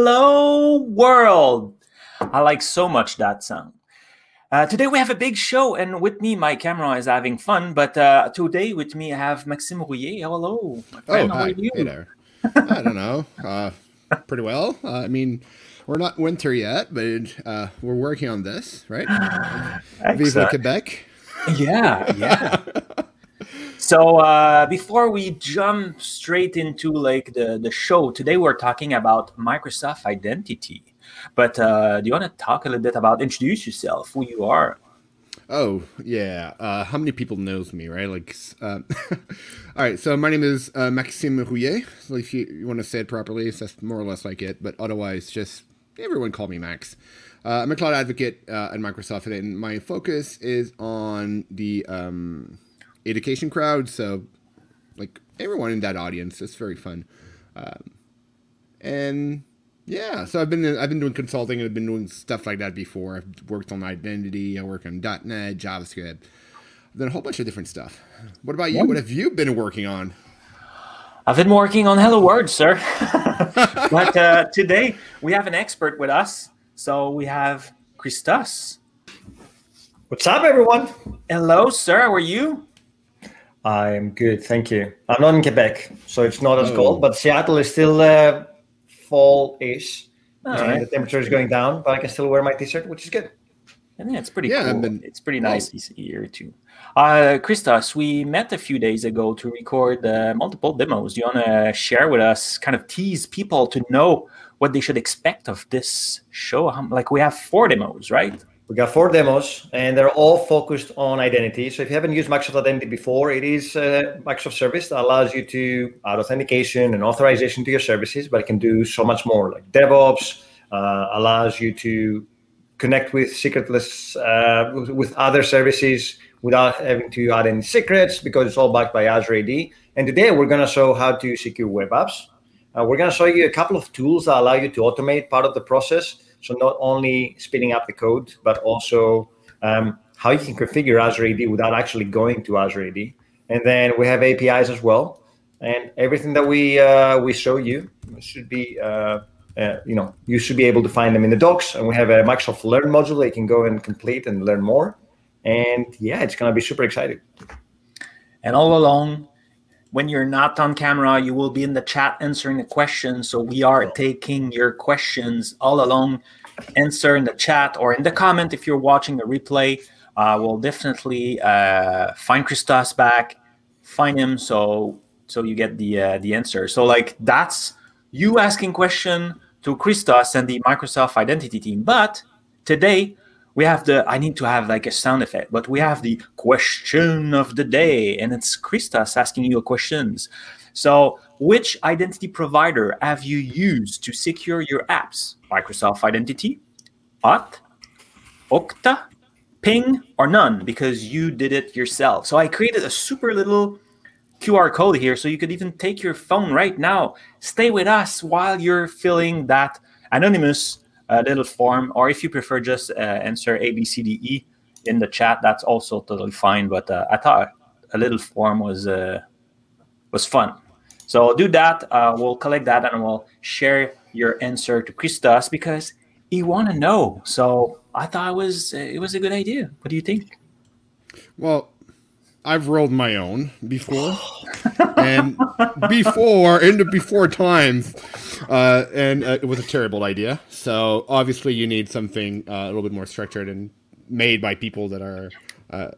Hello, world. I like so much that sound. Uh, today we have a big show, and with me, my camera is having fun. But uh, today with me, I have Maxime Rouillet. Hello. My friend. Oh, hi. Hey there. I don't know. Uh, pretty well. Uh, I mean, we're not winter yet, but uh, we're working on this, right? Vive Quebec. Yeah, yeah. so uh, before we jump straight into like the, the show today we're talking about microsoft identity. But uh, do you want to talk a little bit about introduce yourself who you are? Oh yeah uh, how many people knows me right? Like uh, all right so my name is uh, maxime rouillet. So if you, you want to say it properly that's more or less like it but otherwise just everyone call me max. Uh, i'm a cloud advocate at microsoft and my focus is on the um, education crowd. So, like everyone in that audience, it's very fun. Um, and yeah, so I've been I've been doing consulting and I've been doing stuff like that before. I've worked on identity. I work on .NET, JavaScript, then a whole bunch of different stuff. What about you? What have you been working on? I've been working on Hello World, sir. but uh, today we have an expert with us. So we have Christos. What's up, everyone? Hello, sir. How are you? I'm good, thank you. I'm not in Quebec, so it's not as oh. cold, but Seattle is still uh, fall-ish. Right. The temperature is going down, but I can still wear my t-shirt, which is good. And yeah, it's pretty yeah, cool. Been, it's pretty nice well, year too. Uh, Christos, we met a few days ago to record uh, multiple demos. Do you want to share with us, kind of tease people to know what they should expect of this show? Like we have four demos, right? We got four demos, and they're all focused on identity. So if you haven't used Microsoft Identity before, it is a Microsoft service that allows you to add authentication and authorization to your services, but it can do so much more, like DevOps, uh, allows you to connect with secretless uh, with other services without having to add any secrets because it's all backed by Azure AD. And today we're going to show how to secure web apps. Uh, we're going to show you a couple of tools that allow you to automate part of the process so not only speeding up the code, but also um, how you can configure Azure AD without actually going to Azure AD. And then we have APIs as well, and everything that we uh, we show you should be. Uh, uh, you know, you should be able to find them in the docs, and we have a Microsoft Learn module that you can go and complete and learn more. And yeah, it's gonna be super exciting. And all along, when you're not on camera, you will be in the chat answering the questions. So we are taking your questions all along. Answer in the chat or in the comment if you're watching the replay. Uh, we'll definitely uh, find Christos back, find him so so you get the uh, the answer. So like that's you asking question to Christos and the Microsoft Identity team. But today we have the i need to have like a sound effect but we have the question of the day and it's christos asking you questions. So which identity provider have you used to secure your apps? Microsoft identity auth okta ping or none? Because you did it yourself. So i created a super little QR code here so you could even take your phone right now. Stay with us while you're filling that anonymous a little form, or if you prefer, just uh, answer A, B, C, D, E in the chat. That's also totally fine. But uh, I thought a little form was uh, was fun. So I'll do that. We'll collect that and we'll share your answer to Christos because he want to know. So I thought it was it was a good idea. What do you think? Well, I've rolled my own before, and before in the before times, uh, and uh, it was a terrible idea. So obviously, you need something uh, a little bit more structured and made by people that are uh,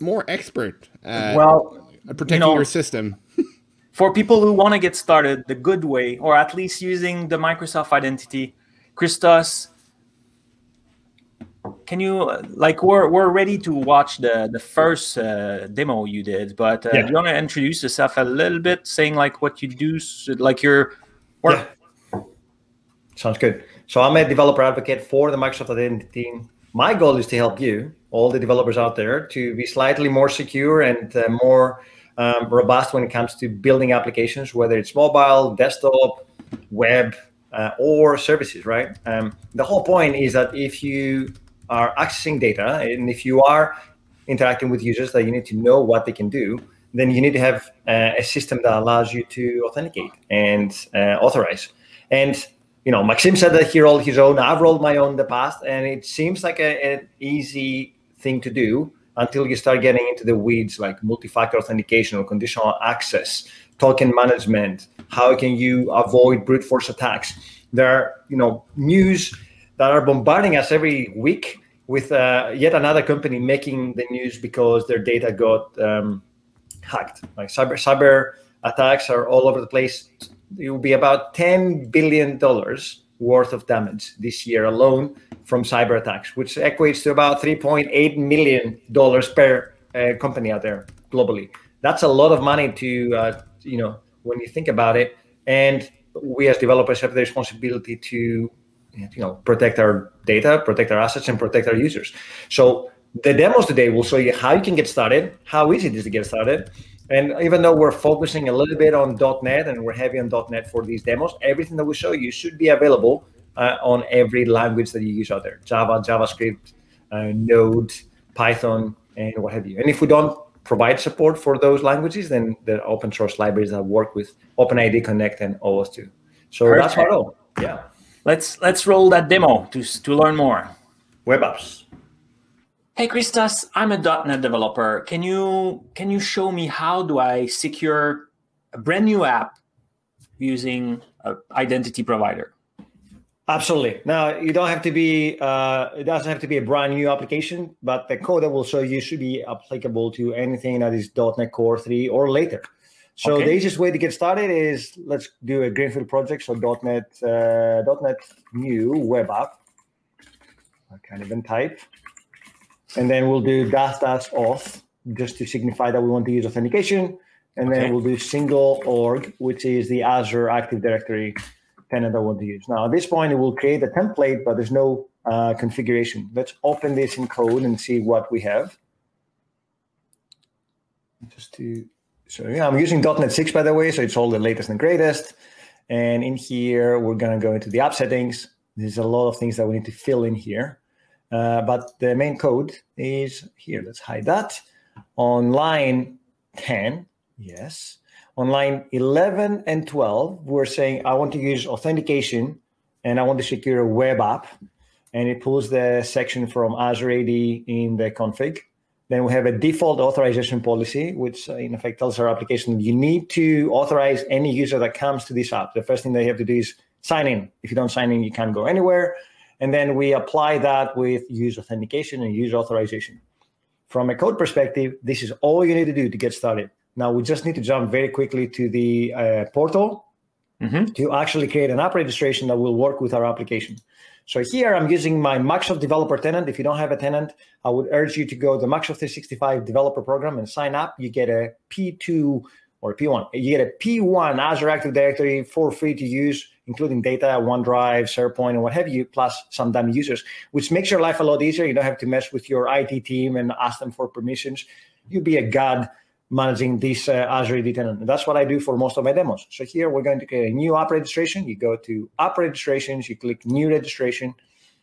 more expert at well, protecting you know, your system. for people who want to get started the good way, or at least using the Microsoft Identity, Christos can you like we're we're ready to watch the the first uh, demo you did, but uh, yeah. do you want to introduce yourself a little bit, saying like what you do, like your work? Yeah. Sounds good. So I'm a developer advocate for the Microsoft Identity team. My goal is to help you, all the developers out there, to be slightly more secure and uh, more um, robust when it comes to building applications, whether it's mobile, desktop, web, uh, or services. Right. Um, the whole point is that if you are accessing data, and if you are interacting with users that you need to know what they can do, then you need to have uh, a system that allows you to authenticate and uh, authorize. And you know, Maxim said that he rolled his own. I've rolled my own in the past, and it seems like an easy thing to do until you start getting into the weeds like multi-factor authentication or conditional access, token management. How can you avoid brute force attacks? There are, you know, news that are bombarding us every week with uh, yet another company making the news because their data got um, hacked. Like cyber cyber attacks are all over the place. It will be about ten billion dollars worth of damage this year alone from cyber attacks, which equates to about three point eight million dollars per uh, company out there globally. That's a lot of money to uh, you know when you think about it. And we as developers have the responsibility to you know protect our data protect our assets and protect our users. So the demos today will show you how you can get started how easy it is to get started. And even though we're focusing a little bit on .NET and we're heavy on .NET for these demos everything that we show you should be available uh, on every language that you use out there. Java javascript uh, node python and what have you. And if we don't provide support for those languages then there are open source libraries that work with openid connect and OAuth2 so Perfect. that's all. Yeah Let's let's roll that demo to to learn more. Web apps. Hey Christos, I'm a .NET developer. Can you can you show me how do I secure a brand new app using an identity provider? Absolutely. Now you don't have to be. Uh, it doesn't have to be a brand new application, but the code that will show you should be applicable to anything that is .NET Core 3 or later. So okay. the easiest way to get started is let's do a greenfield project. So .NET uh, .NET new web app. I can't even type, and then we'll do dash dash auth just to signify that we want to use authentication, and okay. then we'll do single org, which is the Azure Active Directory tenant I want to use. Now at this point, it will create a template, but there's no uh, configuration. Let's open this in code and see what we have. Just to so yeah, I'm using .NET 6 by the way, so it's all the latest and greatest. And in here, we're gonna go into the app settings. There's a lot of things that we need to fill in here. Uh, but the main code is here. Let's hide that. On line 10, yes. On line 11 and 12, we're saying I want to use authentication and I want to secure a web app. And it pulls the section from Azure AD in the config. Then we have a default authorization policy, which uh, in effect tells our application you need to authorize any user that comes to this app. The first thing they have to do is sign in. If you don't sign in, you can't go anywhere. And then we apply that with user authentication and user authorization. From a code perspective, this is all you need to do to get started. Now we just need to jump very quickly to the uh, portal mm-hmm. to actually create an app registration that will work with our application. So here I'm using my Microsoft developer tenant. If you don't have a tenant, I would urge you to go to the Microsoft 365 developer program and sign up. You get a P2 or P1. You get a P1 Azure Active Directory for free to use, including data, OneDrive, SharePoint, and what have you, plus some dummy users, which makes your life a lot easier. You don't have to mess with your IT team and ask them for permissions. You be a god managing this uh, Azure AD tenant. And that's what I do for most of my demos. So here we're going to create a new app registration. You go to app registrations, you click new registration.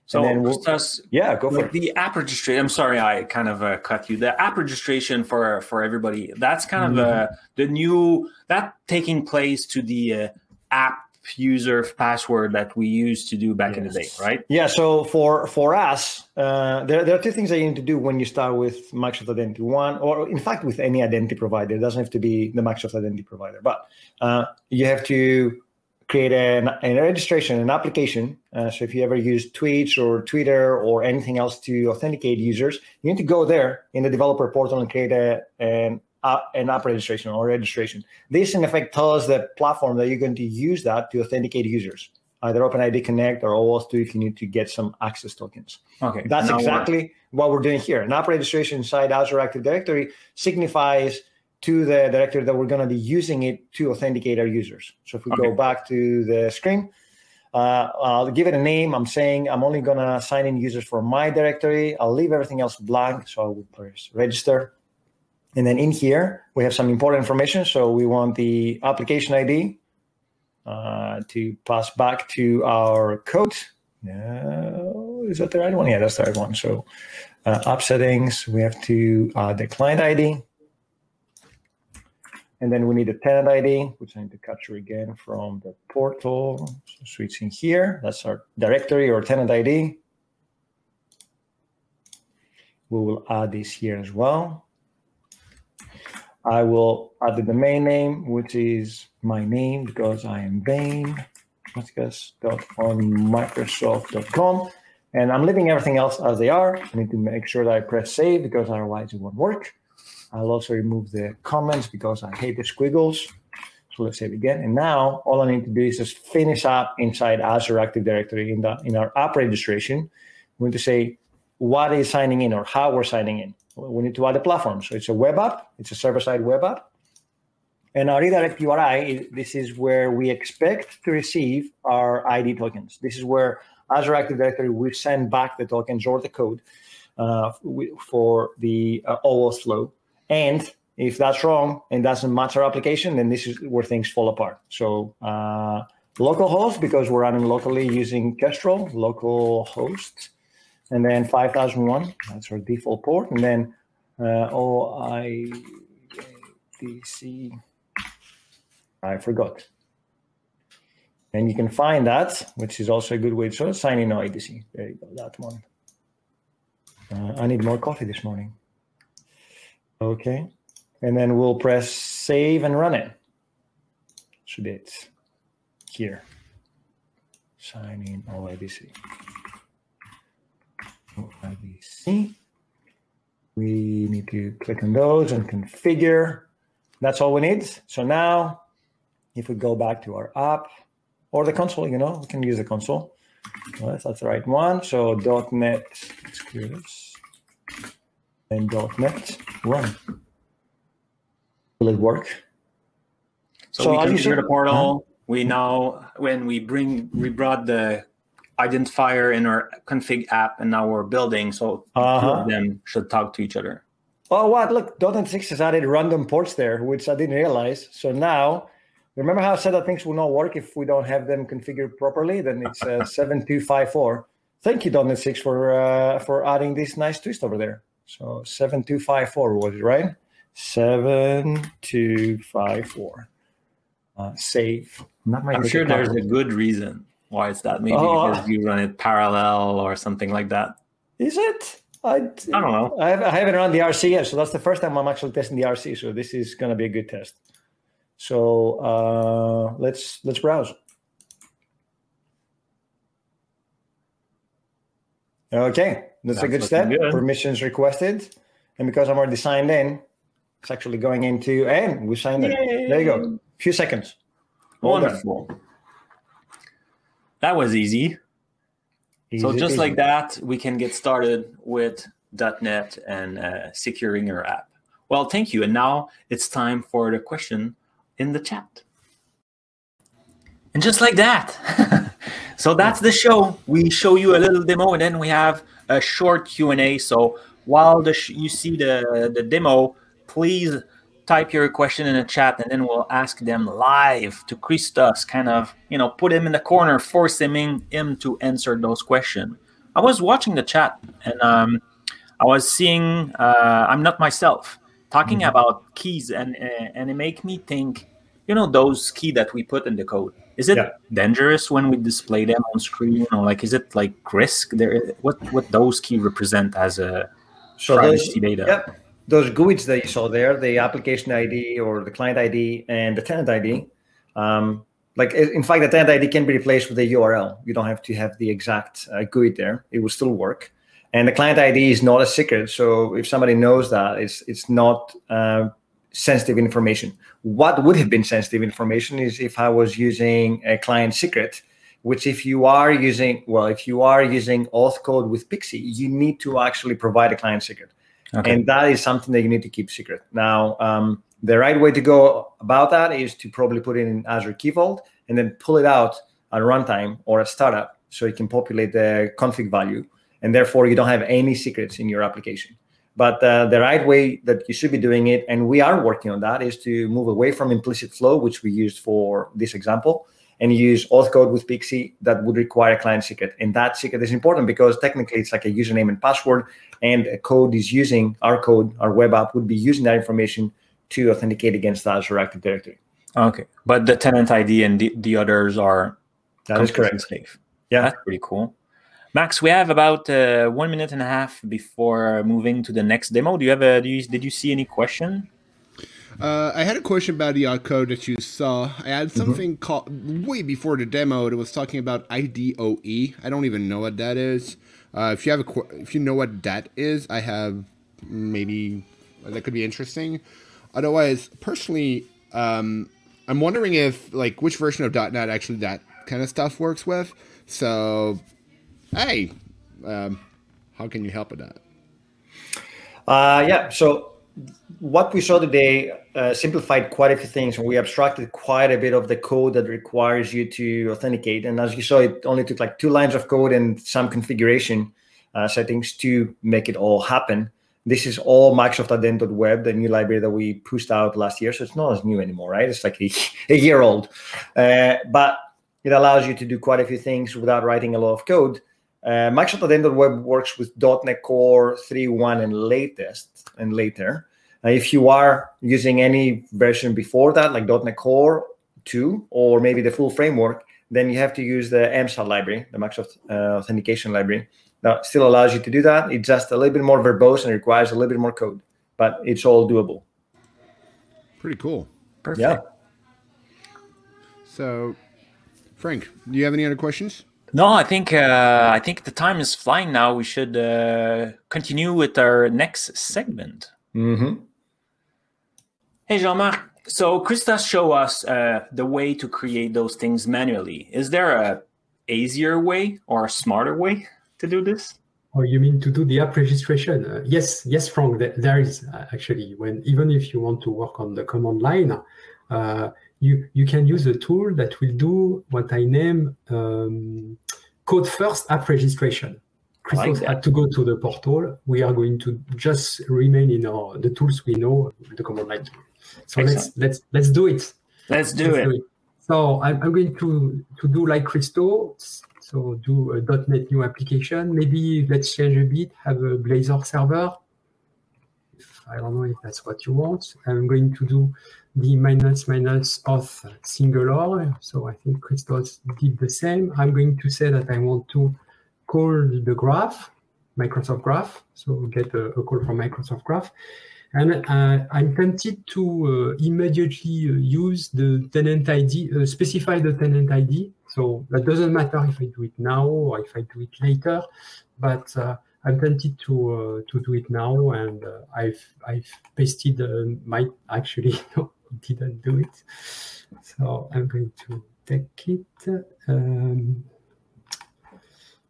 So then we'll, Stas, yeah, go for it. The app registration. I'm sorry, I kind of uh, cut you. The app registration for for everybody. That's kind mm-hmm. of uh, the new that taking place to the uh, app user password that we used to do back yes. in the day, right? Yeah. So for for us, uh, there, there are two things that you need to do when you start with Microsoft Identity. One, or in fact, with any identity provider, it doesn't have to be the Microsoft Identity provider, but uh, you have to create an, a registration, an application. Uh, so if you ever use Twitch or Twitter or anything else to authenticate users, you need to go there in the developer portal and create a, an uh, an app registration or registration. This, in effect, tells the platform that you're going to use that to authenticate users, either OpenID Connect or OAuth2 if you need to get some access tokens. Okay, that's exactly what we're doing here. An app registration inside Azure Active Directory signifies to the directory that we're going to be using it to authenticate our users. So if we okay. go back to the screen, uh, I'll give it a name. I'm saying I'm only going to sign in users for my directory. I'll leave everything else blank. So I will press register. And then in here, we have some important information. So we want the application ID uh, to pass back to our code. Uh, is that the right one? Yeah, that's the right one. So uh, app settings, we have to add the client ID. And then we need a tenant ID, which I need to capture again from the portal. So switching here, that's our directory or tenant ID. We will add this here as well. I will add the domain name, which is my name because I am Bain, on Microsoft.com. And I'm leaving everything else as they are. I need to make sure that I press save because otherwise it won't work. I'll also remove the comments because I hate the squiggles. So let's save again. And now all I need to do is just finish up inside Azure Active Directory in the in our app registration. We need to say what is signing in or how we're signing in. We need to add a platform. So it's a web app, it's a server-side web app. And our redirect URI, this is where we expect to receive our ID tokens. This is where Azure Active Directory will send back the tokens or the code uh, for the uh, OAuth flow. And if that's wrong and doesn't match our application, then this is where things fall apart. So uh, localhost, because we're running locally using Kestrel, local host, and then 5001, that's our default port, and then uh, OIDC, I forgot. And you can find that, which is also a good way to sign in OIDC. There you go, that one. Uh, I need more coffee this morning. Okay. And then we'll press save and run it. Should be it here. Sign in OIDC. OIDC. We need to click on those and configure. That's all we need. So now, if we go back to our app or the console, you know, we can use the console. Well, that's the right one. So .NET, this and .NET run. Will it work? So, so we configure the portal. Huh? We now, when we bring, we brought the identifier in our config app, and now we're building. So uh-huh. of them should talk to each other. Oh, what? Look, .NET 6 has added random ports there, which I didn't realize. So now, remember how I said that things will not work if we don't have them configured properly? Then it's uh, 7254. Thank you, .NET 6, for uh, for adding this nice twist over there. So 7254 was it, right? 7254. Uh, save. Not my I'm sure there's a good reason why it's that. Maybe oh, because you run it parallel or something like that. Is it? I, I don't know. I, have, I haven't run the RC yet, so that's the first time I'm actually testing the RC. So this is going to be a good test. So uh, let's let's browse. Okay, that's, that's a good step. Good. Permissions requested. And because I'm already signed in, it's actually going into, and we signed in. There you go. A few seconds. Wonderful. That was easy. easy so just easy. like that, we can get started with .NET and uh, securing your app. Well, thank you. And now it's time for the question in the chat. And just like that. so that's the show. We show you a little demo and then we have a short Q&A. So while the sh- you see the, the demo, please type your question in the chat and then we'll ask them live to Christos, kind of, you know, put him in the corner, force him, in, him to answer those questions. I was watching the chat and um, I was seeing, uh, I'm not myself, talking mm-hmm. about keys and, and it make me think, you know, those key that we put in the code is it yeah. dangerous when we display them on screen, or like is it like risk? There, what what those key represent as a so privacy those, data? Yep. Those GUIDs that you saw there, the application ID or the client ID and the tenant ID. Um, like in fact, the tenant ID can be replaced with a URL. You don't have to have the exact uh, GUID there; it will still work. And the client ID is not a secret, so if somebody knows that, it's it's not uh, sensitive information. What would have been sensitive information is if I was using a client secret, which if you are using, well, if you are using auth code with PKCE, you need to actually provide a client secret. Okay. And that is something that you need to keep secret. Now, um, the right way to go about that is to probably put it in Azure Key Vault and then pull it out at runtime or at startup so you can populate the config value. And therefore, you don't have any secrets in your application. But uh, the right way that you should be doing it, and we are working on that, is to move away from implicit flow, which we used for this example, and use auth code with PKCE, that would require a client secret. And that secret is important because technically it's like a username and password, and a code is using our code, our web app would be using that information to authenticate against Azure Active Directory. Okay, but the tenant ID and the, the others are that is correct. Safe. Yeah, that's pretty cool. Max, we have about uh, one minute and a half before moving to the next demo. Do you have a? Do you, did you see any question? Uh, I had a question about the code that you saw. I had mm-hmm. something mm-hmm. called way before the demo. It was talking about IDOE. I don't even know what that is. Uh, if you have a, if you know what that is, I have maybe that could be interesting. Otherwise, personally, um, I'm wondering if like which version of .NET actually that kind of stuff works with. So, hey, um, how can you help with that? Uh, yeah. So what we saw today uh, simplified quite a few things and we abstracted quite a bit of the code that requires you to authenticate. And as you saw it only took like two lines of code and some configuration uh, settings to make it all happen. This is all microsoft Identity.Web the new library that we pushed out last year. So it's not as new anymore right? It's like a, a year old. Uh, but it allows you to do quite a few things without writing a lot of code uh, Microsoft Identity.Web works with .NET Core 3.1 and latest and later. Uh, if you are using any version before that, like .NET Core 2 or maybe the full framework, then you have to use the MSAL library, the Microsoft uh, Authentication Library. That still allows you to do that. It's just a little bit more verbose and requires a little bit more code, but it's all doable. Pretty cool. Perfect. Yeah. So, Frank, do you have any other questions? No, I think uh, I think the time is flying now. We should uh, continue with our next segment. Mm-hmm. Hey, Jean-Marc. So Christos show us uh, the way to create those things manually. Is there a easier way or a smarter way to do this? Oh, you mean to do the app registration? Uh, yes, yes, Frank. There is uh, actually when even if you want to work on the command line, uh, you you can use a tool that will do what I name um, code first app registration. Christos like had to go to the portal. We are going to just remain in our the tools we know, the command line tool. So let's let's let's do it. Let's do, let's it. do it. So I'm, I'm, going to to do like Christos. So do a .NET new application. Maybe let's change a bit. Have a Blazor server. I don't know if that's what you want. I'm going to do the minus minus auth single So I think Christos did the same. I'm going to say that I want to call the graph, Microsoft Graph. So get a, a call from Microsoft Graph. And uh, I'm tempted to uh, immediately uh, use the tenant ID, uh, specify the tenant ID. So that doesn't matter if I do it now or if I do it later, but uh, I'm tempted to uh, to do it now, and I've I've pasted my actually no, didn't do it. So I'm going to take it. Um,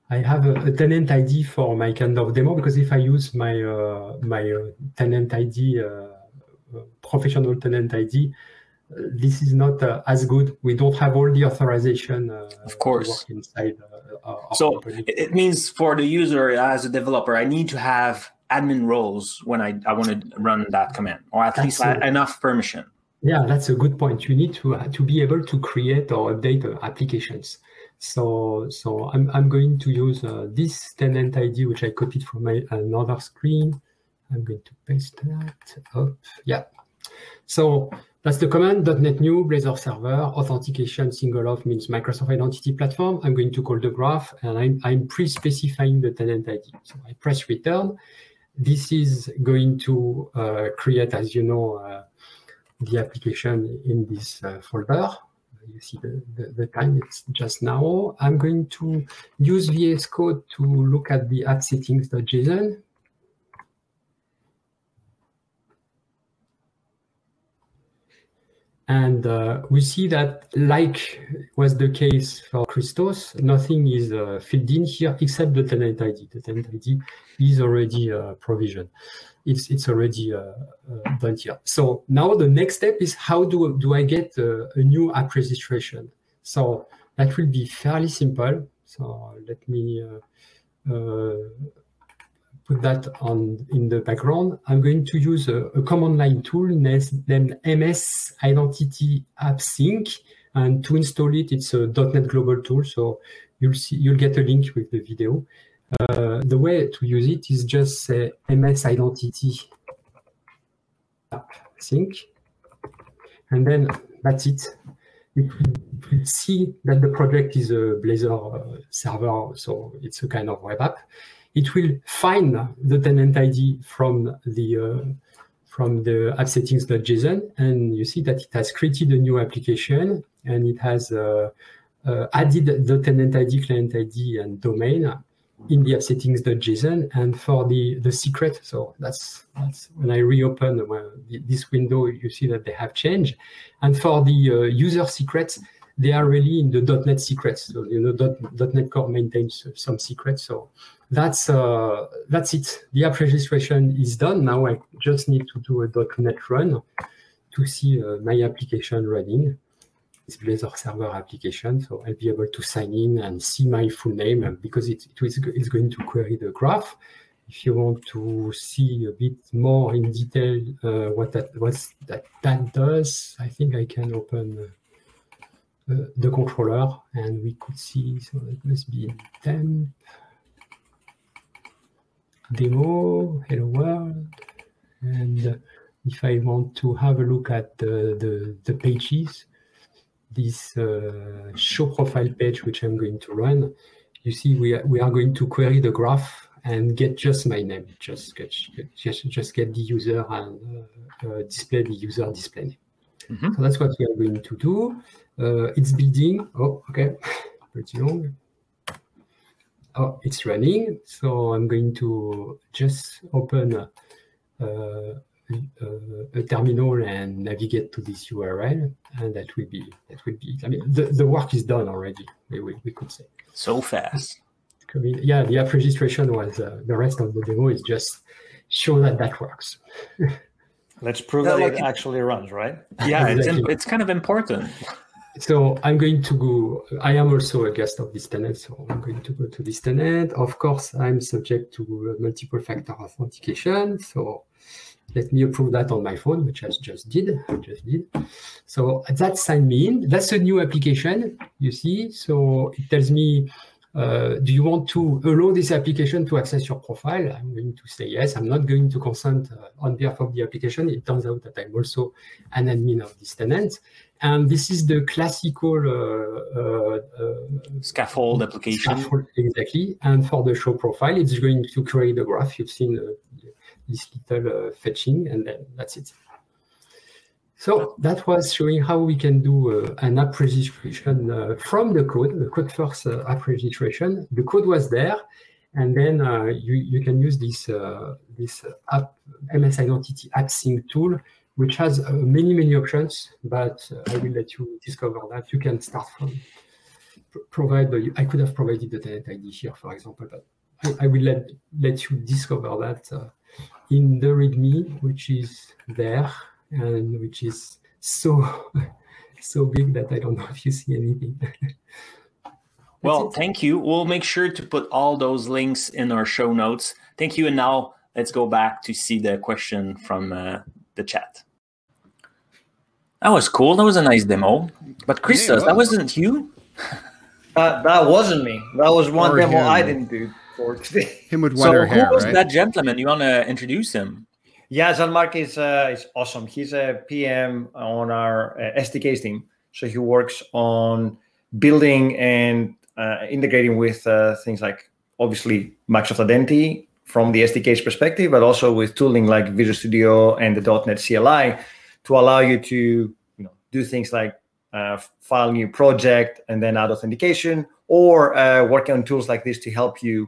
I have a, a, tenant ID for my kind of demo because if I use my uh, my uh, tenant ID, uh, uh, professional tenant ID, uh, this is not uh, as good. We don't have all the authorization. of course. inside. so it means for the user as a developer, I need to have admin roles when I, I want to run that command, or at That's least enough permission. Yeah, that's a good point. You need to to be able to create or update applications. So so I'm I'm going to use uh, this tenant ID which I copied from my another screen. I'm going to paste that up. Yeah. So that's the command .NET new Blazor server authentication single auth means Microsoft Identity Platform. I'm going to call the graph and I'm I'm pre-specifying the tenant ID. So I press return. This is going to uh, create, as you know. Uh, the application in this uh, folder. You see the, the, the, time, it's just now. I'm going to use VS Code to look at the app settings.json. And uh, we see that, like was the case for Christos, nothing is uh, filled in here except the tenant ID. The tenant ID is already uh, provisioned. It's it's already uh, uh, done here. So now the next step is how do do I get uh, a new app registration? So that will be fairly simple. So let me put that on in the background. I'm going to use a, a command line tool named MS Identity App Sync. And to install it, it's a .NET Global tool. So you'll see, you'll get a link with the video. Uh, the way to use it is just say MS Identity App sync. And then that's it. It will see that the project is a Blazor uh, server, so it's a kind of web app. It will find the tenant ID from the uh, from the app settings.json, and you see that it has created a new application and it has uh, uh, added the tenant ID, client ID, and domain in the app settings.json and for the the secret so that's that's when i reopen this window you see that they have changed. And for the uh, user secrets they are really in the .NET secrets so you know .NET Core maintains some secrets so that's uh, that's it the app registration is done now i just need to do a .NET run to see uh, my application running this Blazor server application. So I'll be able to sign in and see my full name because it, it is it's going to query the graph. If you want to see a bit more in detail uh, what that what that, that does, I think I can open uh, the controller and we could see, so it must be temp, demo, hello world. And if I want to have a look at the, the, the pages, this uh, show profile page, which I'm going to run, you see we are, we are going to query the graph and get just my name, just get, just, just get the user and uh, uh, display the user display name. Mm -hmm. So that's what we are going to do. Uh, it's building. Oh, okay, pretty long. Oh, it's running. So I'm going to just open uh, uh, a terminal and navigate to this URL, and that will be that will be. I mean, the, the work is done already. We, we, we could say so fast. I mean, yeah, the app registration was uh, the rest of the demo is just show that that works. Let's prove that like it actually runs, right? Yeah, exactly. it's, it's kind of important. So I'm going to go. I am also a guest of this tenant, so I'm going to go to this tenant. Of course, I'm subject to uh, multiple factor authentication. So let me approve that on my phone, which I just did. I just did. So that sign me in. That's a new application, you see. So it tells me, uh, do you want to allow this application to access your profile? I'm going to say yes. I'm not going to consent uh, on behalf of the application. It turns out that I'm also an admin of this tenant. And this is the classical uh, uh, uh scaffold application. Scaffold, exactly. And for the show profile, it's going to create the graph. You've seen this little uh, fetching, and then that's it. So that was showing how we can do uh, an app registration uh, from the code, the code first uh, app registration. The code was there, and then uh, you, you can use this, uh, this app MS Identity app sync tool, which has many, many options, but I will let you discover that. You can start from provide I could have provided the tenant ID here, for example, but I, I will let, let you discover that in the README, which is there and which is so so big that I don't know if you see anything. well, thank you. We'll make sure to put all those links in our show notes. Thank you. And now let's go back to see the question from uh, the chat. That was cool. That was a nice demo. But Christos, yeah, that wasn't you. Uh, that wasn't me. That was one or demo him. I didn't do for today. Him with wetter so hair. who was right? that gentleman? You want to introduce him? Yeah, Jean-Marc is uh, is awesome. He's a PM on our uh, SDKs team, so he works on building and uh, integrating with uh, things like obviously Microsoft Identity from the SDK's perspective, but also with tooling like Visual Studio and the .NET CLI to allow you to you know do things like uh, file new project and then add authentication, or uh, working on tools like this to help you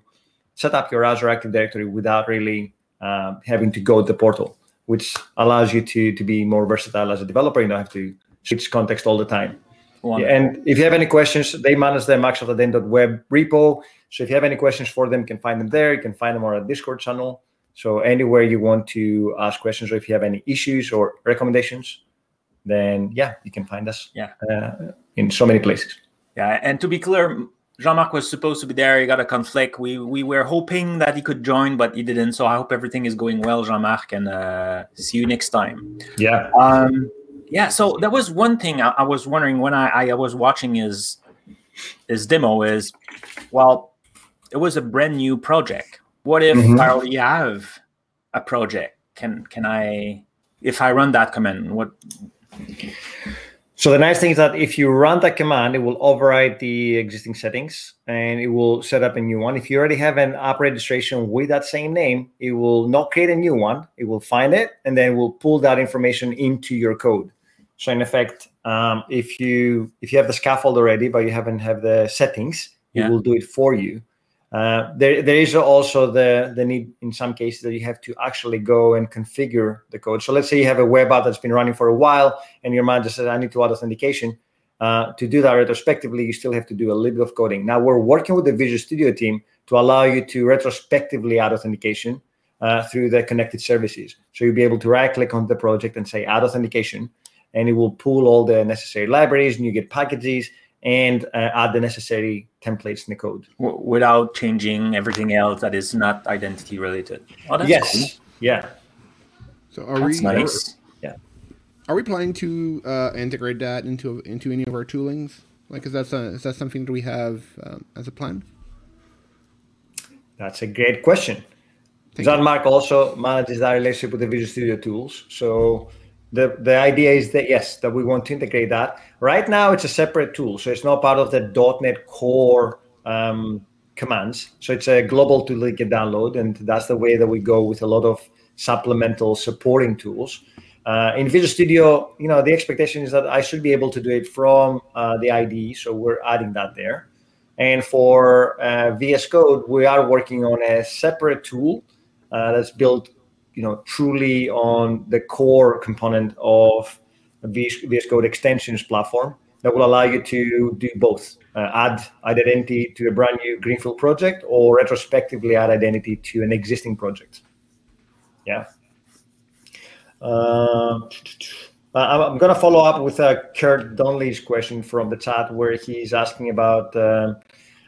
set up your Azure Active Directory without really um, having to go to the portal, which allows you to to be more versatile as a developer. You don't have to switch context all the time. And if you have any questions, they manage them actually at the end of the Web repo. So if you have any questions for them, you can find them there. You can find them on our Discord channel. So anywhere you want to ask questions, or if you have any issues or recommendations, then yeah, you can find us. Yeah, uh, in so many places. Yeah, and to be clear, Jean-Marc was supposed to be there. He got a conflict. We we were hoping that he could join, but he didn't. So I hope everything is going well, Jean-Marc, and uh, see you next time. Yeah. Um, yeah. So that was one thing I, I was wondering when I, I was watching his his demo. Is well, it was a brand new project. What if mm-hmm. I already have a project? Can can I if I run that command? What? So the nice thing is that if you run that command, it will override the existing settings and it will set up a new one. If you already have an app registration with that same name, it will not create a new one. It will find it and then will pull that information into your code. So in effect, um, if you if you have the scaffold already, but you haven't have the settings, yeah. it will do it for you. Uh, there, there is also the, the need in some cases that you have to actually go and configure the code. So let's say you have a web app that's been running for a while and your manager says, I need to add authentication. Uh, to do that retrospectively, you still have to do a little bit of coding. Now we're working with the Visual Studio team to allow you to retrospectively add authentication uh, through the connected services. So you'll be able to right click on the project and say add authentication, and it will pull all the necessary libraries and you get packages and uh, add the necessary templates in the code w- without changing everything else that is not identity related. Oh, yes. Cool. Yeah. So are that's we nice? Are, yeah. Are we planning to uh, integrate that into into any of our toolings? Like, is that is that something that we have um, as a plan? That's a great question. Jean-Marc also manages that relationship with the Visual Studio tools. So the the idea is that yes that we want to integrate that. Right now it's a separate tool so it's not part of the. net core um, commands. So it's a global tool that you can download and that's the way that we go with a lot of supplemental supporting tools. Uh, in visual studio you know the expectation is that i should be able to do it from uh, the ide so we're adding that there. And for uh, vs code we are working on a separate tool uh, that's built you know truly on the core component of VS, Code extensions platform that will allow you to do both uh, add identity to a brand new greenfield project or retrospectively add identity to an existing project. Yeah. Uh, I'm going to follow up with uh, Kurt Donnelly's question from the chat where he's asking about uh,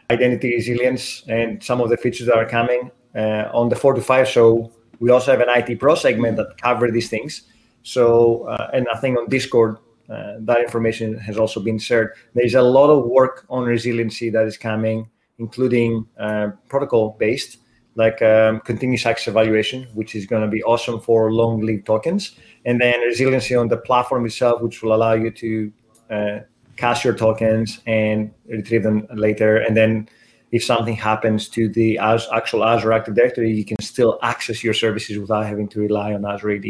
identity resilience and some of the features that are coming uh, on the four to five. Show we also have an IT Pro segment that cover these things. So, uh, and I think on Discord, uh, that information has also been shared. There's a lot of work on resiliency that is coming, including uh, protocol based, like um, continuous access evaluation, which is going to be awesome for long lived tokens, and then resiliency on the platform itself, which will allow you to uh, cache your tokens and retrieve them later, and then if something happens to the actual Azure Active Directory, you can still access your services without having to rely on Azure AD.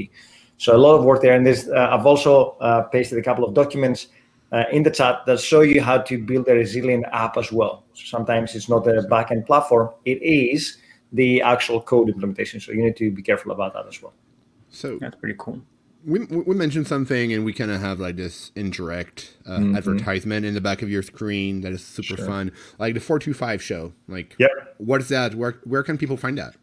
So a lot of work there. And this, uh, I've also uh, pasted a couple of documents uh, in the chat that show you how to build a resilient app as well. So sometimes it's not the backend platform; it is the actual code implementation. So you need to be careful about that as well. So that's pretty cool we, we mentioned something and we kind of have like this indirect uh, mm-hmm. advertisement in the back of your screen that is super sure. fun like the 425 show like yep. what is that where, where can people find that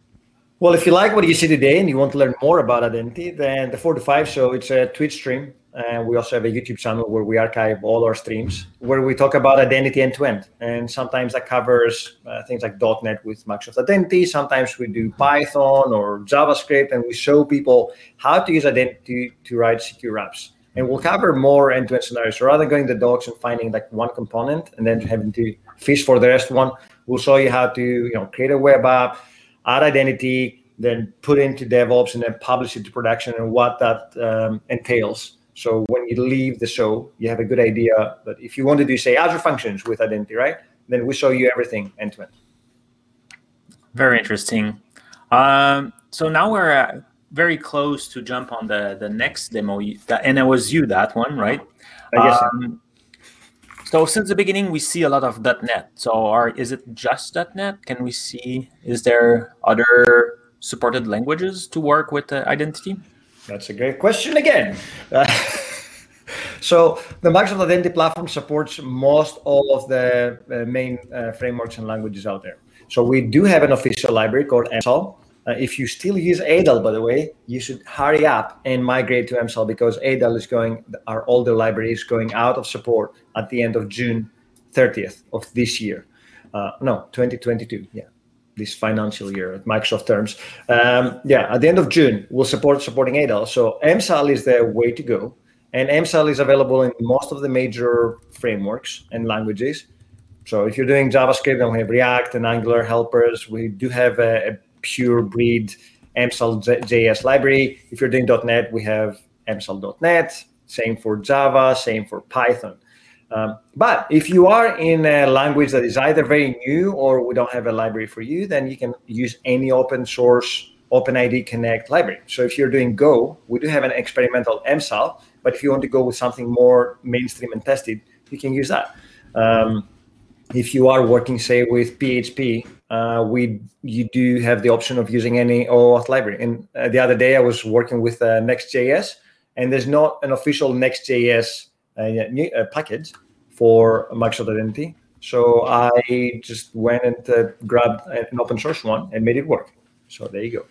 well if you like what you see today and you want to learn more about identity then the 425 show it's a twitch stream and we also have a YouTube channel where we archive all our streams, where we talk about identity end to end. And sometimes that covers uh, things like .NET with Microsoft Identity. Sometimes we do Python or JavaScript, and we show people how to use identity to write secure apps. And we'll cover more end-to-end scenarios. So rather than going the docs and finding like one component and then having to fish for the rest one, we'll show you how to you know create a web app, add identity, then put into DevOps, and then publish it to production, and what that um, entails so when you leave the show, you have a good idea that if you want to do, say, Azure Functions with identity, right? Then we show you everything end to end. Very interesting. Um, so now we're uh, very close to jump on the the next demo, and it was you that one, right? I guess. Um, so since the beginning, we see a lot of .NET. So are is it just .NET? Can we see? Is there other supported languages to work with uh, identity? That's a great question again. Uh, so the Microsoft Identity Platform supports most all of the uh, main uh, frameworks and languages out there. So we do have an official library called MSAL. Uh, if you still use ADAL, by the way, you should hurry up and migrate to MSAL because ADAL is going, our older library is going out of support at the end of June 30th of this year. Uh, no, 2022. Yeah this financial year at Microsoft terms. Um, yeah, at the end of June, we'll support supporting ADAL. So MSAL is the way to go. And MSAL is available in most of the major frameworks and languages. So if you're doing JavaScript, then we have React and Angular helpers. We do have a, a pure breed MSAL JS library. If you're doing .NET, we have MSAL.NET. Same for Java. Same for Python. Um, but if you are in a language that is either very new or we don't have a library for you, then you can use any open source OpenID Connect library. So if you're doing Go, we do have an experimental MSAL, but if you want to go with something more mainstream and tested, you can use that. Um, if you are working, say, with PHP, uh, we you do have the option of using any OAuth library. And uh, the other day, I was working with uh, Next.js, and there's not an official Next.js uh, uh, package for Microsoft Identity. So I just went and uh, grabbed an open source one and made it work. So there you go.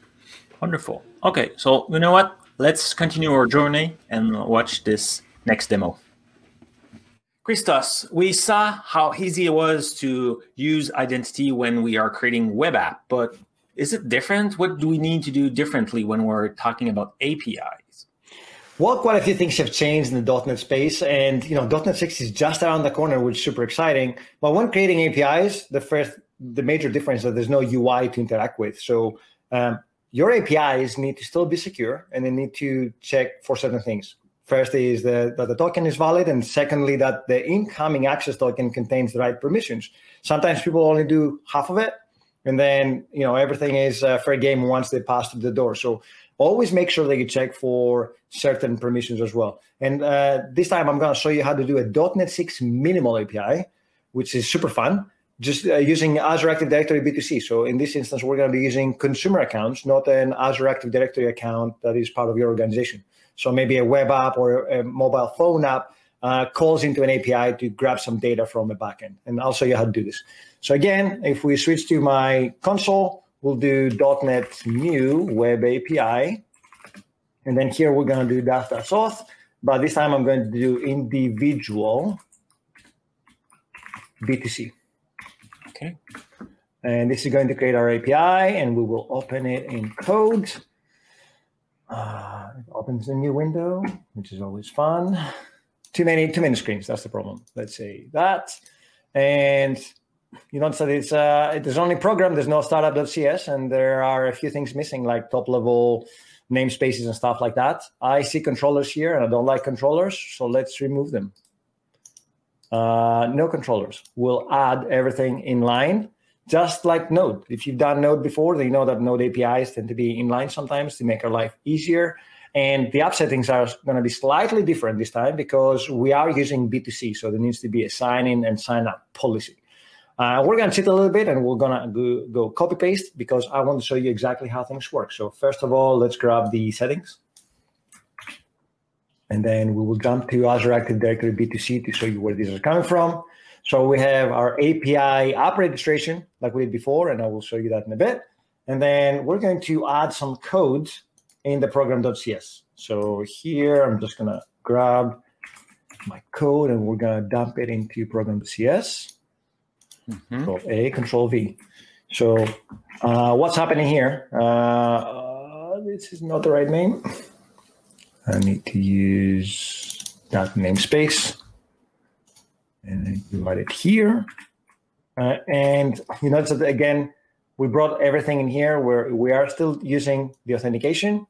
Wonderful. Okay, so you know what? Let's continue our journey and watch this next demo. Christos, we saw how easy it was to use identity when we are creating web app, but is it different? What do we need to do differently when we're talking about APIs? Well, quite a few things have changed in the .NET space, and you know, .NET 6 is just around the corner, which is super exciting. But when creating APIs, the first, the major difference is that there's no UI to interact with. So um, your APIs need to still be secure, and they need to check for certain things. First is that, that the token is valid, and secondly, that the incoming access token contains the right permissions. Sometimes people only do half of it, and then you know everything is uh, fair game once they pass through the door. So always make sure that you check for certain permissions as well. And uh, this time, I'm going to show you how to do a .NET 6 minimal API, which is super fun. Just uh, using Azure Active Directory B2C. So in this instance, we're going to be using consumer accounts, not an Azure Active Directory account that is part of your organization. So maybe a web app or a mobile phone app uh, calls into an API to grab some data from a backend. And I'll show you how to do this. So again, if we switch to my console, we'll do .NET New Web API. And then here we're going to do dash dash auth. But this time I'm going to do individual B2C. Okay. And this is going to create our API, and we will open it in code. Uh, it opens a new window, which is always fun. Too many, too many screens. That's the problem. Let's say that, and you notice that it's uh, there's only program. There's no startup.cs, and there are a few things missing, like top level namespaces and stuff like that. I see controllers here, and I don't like controllers, so let's remove them. Uh, no controllers. We'll add everything in line just like Node. If you've done Node before, then you know that Node APIs tend to be in line sometimes to make our life easier. And the app settings are going to be slightly different this time because we are using B2C. So there needs to be a sign in and sign up policy. Uh, we're going to cheat a little bit and we're going to go, go copy paste because I want to show you exactly how things work. So first of all, let's grab the settings. And then we will jump to Azure Active Directory B2C to show you where these are coming from. So we have our API app registration like we did before, and I will show you that in a bit. And then we're going to add some code in the program.cs. So here I'm just going to grab my code and we're going to dump it into program.cs. Mm-hmm. Control A, Control V. So uh, what's happening here? Uh, this is not the right name. I need to use that namespace and you it here. Uh, and you notice that again, we brought everything in here where we are still using the authentication.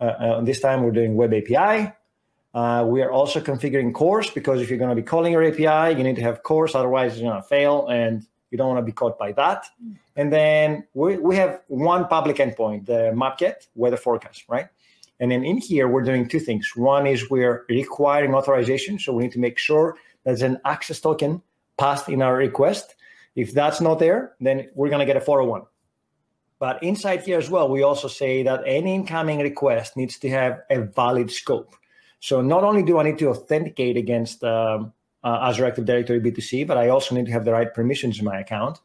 Uh, uh, this time we're doing web API. Uh, we are also configuring CORS because if you're going to be calling your API, you need to have CORS, otherwise you're going to fail and you don't want to be caught by that. And then we, we have one public endpoint, the mapget weather forecast, right? And then in here, we're doing two things. One is we're requiring authorization. So we need to make sure there's an access token passed in our request. If that's not there, then we're going to get a 401. But inside here as well, we also say that any incoming request needs to have a valid scope. So not only do I need to authenticate against um, uh, Azure Active Directory B2C, but I also need to have the right permissions in my account.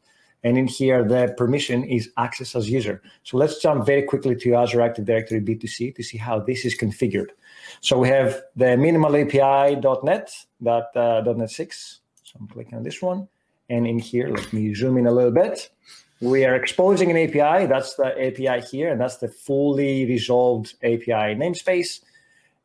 And in here, the permission is access as user. So let's jump very quickly to Azure Active Directory B2C to see how this is configured. So we have the minimal API.NET, that uh, .NET 6. So I'm clicking on this one. And in here, let me zoom in a little bit. We are exposing an API. That's the API here, and that's the fully resolved API namespace.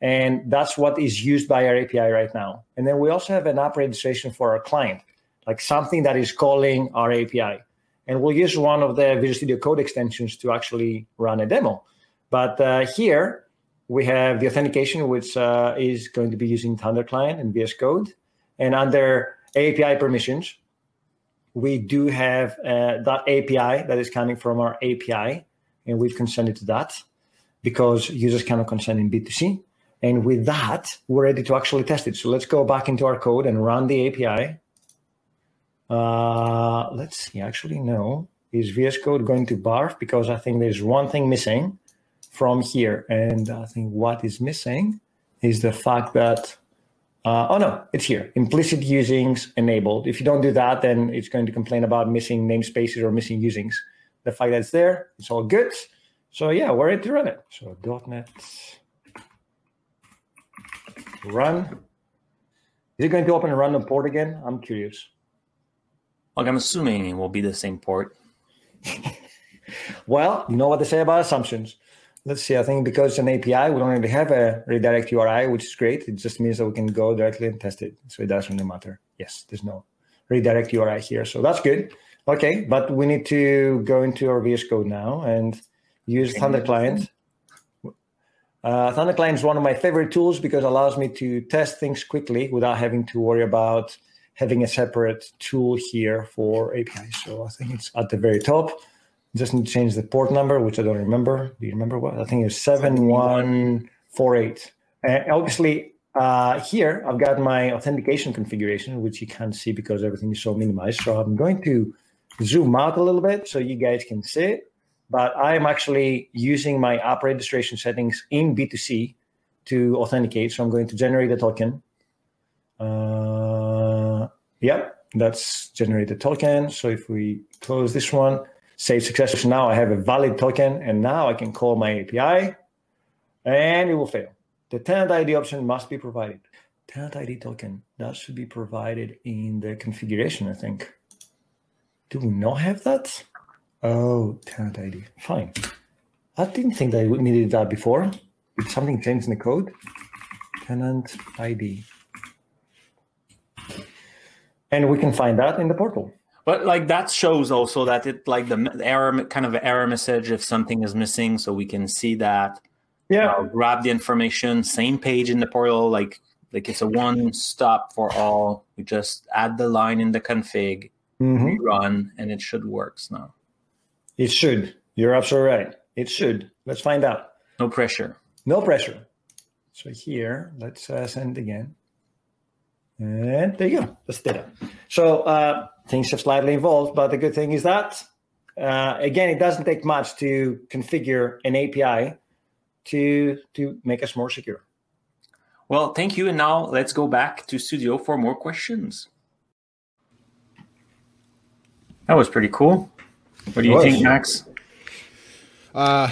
And that's what is used by our API right now. And then we also have an app registration for our client, like something that is calling our API. And we'll use one of the Visual Studio Code extensions to actually run a demo. But uh, here we have the authentication, which uh, is going to be using Thunder Client and VS Code. And under API permissions, we do have uh, that API that is coming from our API, and we've consented to that because users cannot consent in B2C. And with that, we're ready to actually test it. So let's go back into our code and run the API. Uh, let's see, actually, no. Is VS Code going to barf? Because I think there's one thing missing from here. And I think what is missing is the fact that, uh, oh no, it's here. Implicit usings enabled. If you don't do that, then it's going to complain about missing namespaces or missing usings. The fact that it's there, it's all good. So yeah, we're ready to run it. So .NET run. Is it going to open a random port again? I'm curious. Like I'm assuming it will be the same port. well, you know what they say about assumptions. Let's see. I think because it's an API, we don't really have a redirect URI, which is great. It just means that we can go directly and test it. So it doesn't really matter. Yes, there's no redirect URI here. So that's good. Okay, but we need to go into our VS Code now and use Thunder Client. Uh, Thunder Client is one of my favorite tools because it allows me to test things quickly without having to worry about having a separate tool here for API. So I think it's at the very top. Just need to change the port number, which I don't remember. Do you remember what? I think it's 7148. And obviously, uh, here I've got my authentication configuration, which you can't see because everything is so minimized. So I'm going to zoom out a little bit so you guys can see it but I'm actually using my app registration settings in B2C to authenticate. So I'm going to generate a token. Uh, yep, that's generate a token. So if we close this one, save success. Now I have a valid token, and now I can call my API, and it will fail. The tenant ID option must be provided. Tenant ID token that should be provided in the configuration. I think. Do we not have that? Oh, tenant ID. Fine. I didn't think that we needed that before. Did something changed in the code? Tenant ID. And we can find that in the portal. But like that shows also that it like the error kind of error message if something is missing, so we can see that. Yeah. Uh, grab the information, same page in the portal, like like it's a one stop for all. We just add the line in the config, Mhm. run, and it should works now. It should. You're absolutely right. It should. Let's find out. No pressure. No pressure. So here, let's uh, send again. And there you go. That's data. So uh, things have slightly evolved, but the good thing is that, uh, again, it doesn't take much to configure an API to to make us more secure. Well, thank you. And now let's go back to studio for more questions. That was pretty cool. What do you think, Max? Uh,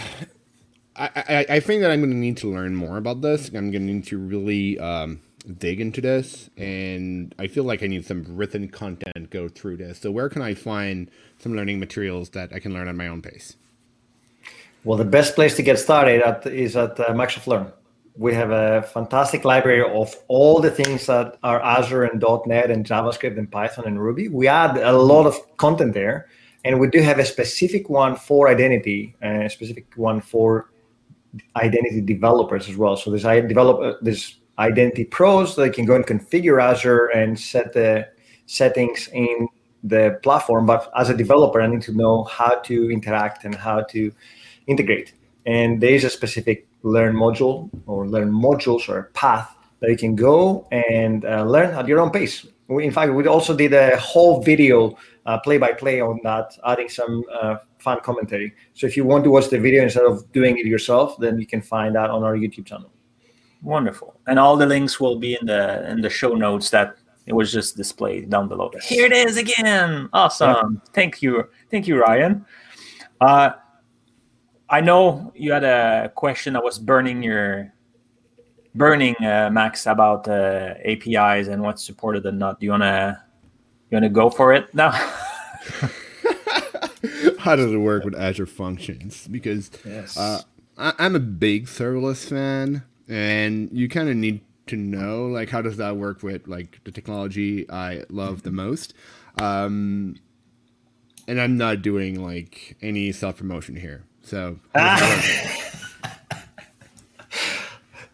I, I, I think that I'm going to need to learn more about this. I'm going to need to really um, dig into this, and I feel like I need some written content go through this. So where can I find some learning materials that I can learn at my own pace? Well, the best place to get started at is at uh, Microsoft Learn. We have a fantastic library of all the things that are Azure and .NET and JavaScript and Python and Ruby. We add a lot of content there, and we do have a specific one for identity, and a specific one for identity developers as well. So there's I develop uh, identity pros that can go and configure Azure and set the settings in the platform. But as a developer, I need to know how to interact and how to integrate. And there is a specific learn module or learn modules or path that you can go and uh, learn at your own pace. We, in fact, we also did a whole video play by play on that, adding some uh, fun commentary. So if you want to watch the video instead of doing it yourself, then you can find that on our YouTube channel. Wonderful. And all the links will be in the in the show notes that it was just displayed down below. Here it is again. Awesome. Thank you. Thank you, Ryan. Uh, I know you had a question that was burning your burning uh, Max about uh, APIs and what's supported and not. Do you wanna you wanna go for it now? How does it work with Azure Functions? Because Yes. uh, I, I'm a big serverless fan, and you kind of need to know like how does that work with like the technology I love the most. Um, and I'm not doing like any self promotion here, so.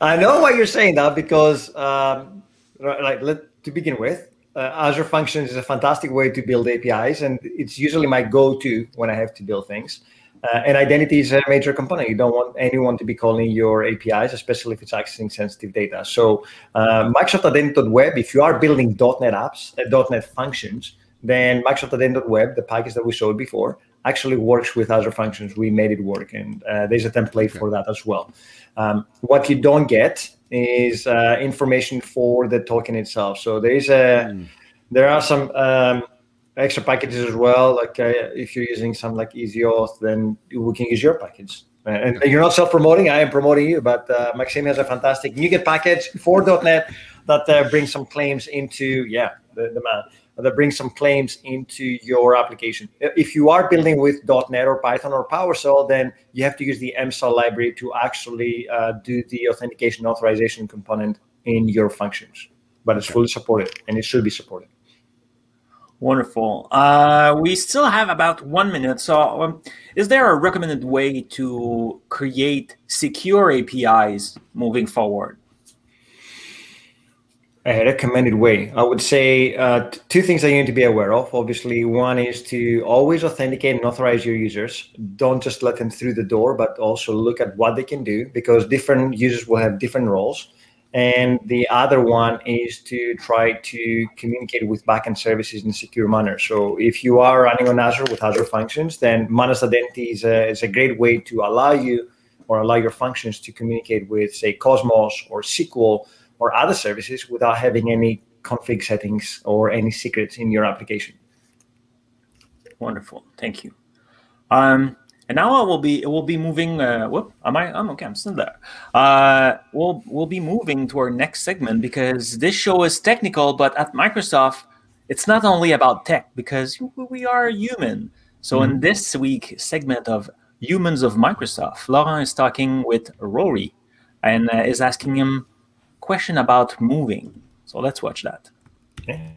I know why you're saying that because, um, like, let, to begin with, Azure Functions is a fantastic way to build APIs, and it's usually my go-to when I have to build things. Uh, and identity is a major component. You don't want anyone to be calling your APIs, especially if it's accessing sensitive data. So uh, Microsoft Identity.Web, if you are building .NET apps, uh, .NET functions, then Microsoft Identity.Web, the package that we showed before, actually works with Azure Functions. We made it work, and uh, there's a template okay. for that as well. Um, what you don't get is uh, information for the token itself. So there is a mm. there are some um, extra packages as well. Like uh, if you're using some like EasyAuth, then we can use your package. And you're not self-promoting; I am promoting you. But uh, Maxime has a fantastic NuGet package for .NET that uh, brings some claims into yeah the, the man that brings some claims into your application. If you are building with .NET or Python or PowerShell, then you have to use the MSAL library to actually uh, do the authentication authorization component in your functions. But it's fully supported, and it should be supported. Wonderful. Uh, we still have about one minute. So, um, is there a recommended way to create secure APIs moving forward? A recommended way. I would say uh, two things that you need to be aware of. Obviously, one is to always authenticate and authorize your users. Don't just let them through the door, but also look at what they can do because different users will have different roles. And the other one is to try to communicate with backend services in a secure manner. So if you are running on Azure with Azure Functions, then Managed Identity is a, is a great way to allow you or allow your functions to communicate with, say, Cosmos or SQL or other services without having any config settings or any secrets in your application. Wonderful, thank you. Um, and now I will be we'll be moving. Uh, whoop, am I? I'm okay. I'm still there. Uh, we'll we'll be moving to our next segment because this show is technical, but at Microsoft, it's not only about tech because we are human. So mm-hmm. in this week segment of Humans of Microsoft, Laurent is talking with Rory and uh, is asking him question about moving. So let's watch that. Okay.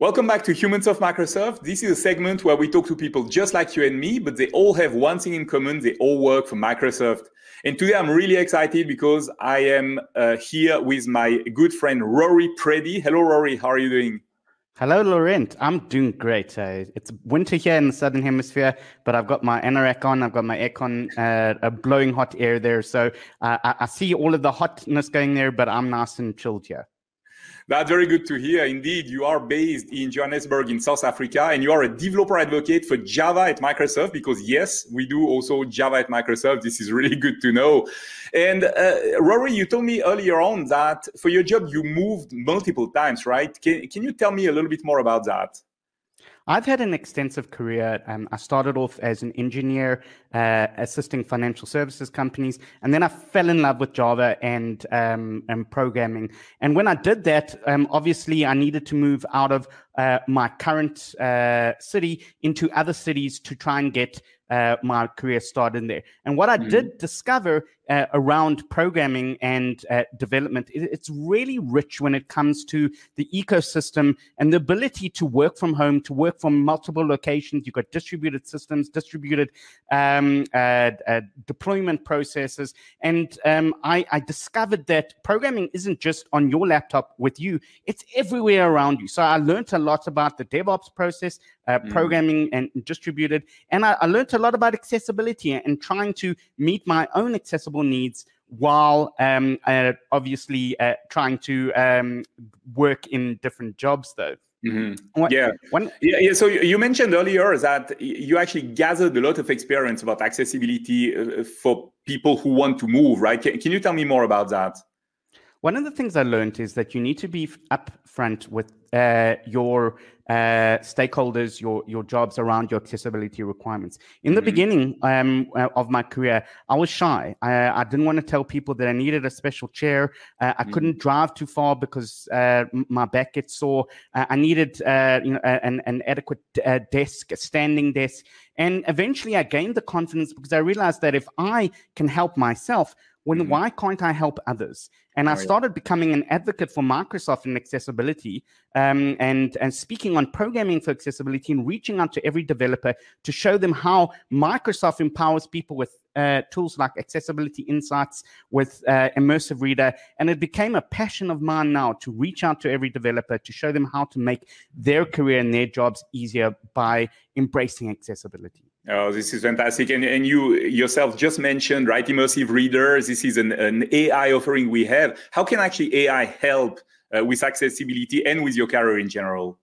Welcome back to Humans of Microsoft. This is a segment where we talk to people just like you and me, but they all have one thing in common. They all work for Microsoft. And today I'm really excited because I am uh, here with my good friend Rory Preddy. Hello, Rory. How are you doing? Hello, Laurent. I'm doing great. Uh, it's winter here in the southern hemisphere, but I've got my anorak on. I've got my aircon, uh, blowing hot air there. So uh, I, I see all of the hotness going there, but I'm nice and chilled here. That's very good to hear. Indeed, you are based in Johannesburg in South Africa and you are a developer advocate for Java at Microsoft because yes, we do also Java at Microsoft. This is really good to know. And uh, Rory, you told me earlier on that for your job, you moved multiple times, right? Can, can you tell me a little bit more about that? I've had an extensive career. Um, I started off as an engineer uh, assisting financial services companies, and then I fell in love with Java and um, and programming. And when I did that, um, obviously I needed to move out of uh, my current uh, city into other cities to try and get uh, my career started there. And what I mm. did discover uh, around programming and uh, development, it's really rich when it comes to the ecosystem and the ability to work from home, to work from multiple locations. You've got distributed systems, distributed um, uh, uh, deployment processes. And um, I, I discovered that programming isn't just on your laptop with you, it's everywhere around you. So I learned a lot about the DevOps process, uh, mm. programming and distributed. And I, I, learned a lot about accessibility and trying to meet my own accessible needs while um, uh, obviously uh, trying to um, work in different jobs, though. Mm-hmm. yeah. When, yeah, yeah. So you mentioned earlier that you actually gathered a lot of experience about accessibility uh, for people who want to move, right? Can, can you tell me more about that? One of the things I learned is that you need to be upfront with uh, your uh, stakeholders, your your jobs around your accessibility requirements. In the mm-hmm. beginning um, uh, of my career, I was shy. I, I, didn't want to tell people that I needed a special chair. Uh, I mm-hmm. couldn't drive too far because uh, my back gets sore. Uh, I needed uh, you know an, an adequate desk, a standing desk, and eventually I gained the confidence because I realized that if I can help myself, when mm-hmm. why can't I help others? And I started becoming an advocate for Microsoft and accessibility um, and, and speaking on programming for accessibility and reaching out to every developer to show them how Microsoft empowers people with uh, tools like Accessibility Insights with uh, Immersive Reader. And it became a passion of mine now to reach out to every developer to show them how to make their career and their jobs easier by embracing accessibility. Oh, this is fantastic. And, and you yourself just mentioned, right, immersive reader. This is an, an AI offering we have. How can actually AI help uh, with accessibility and with your career in general?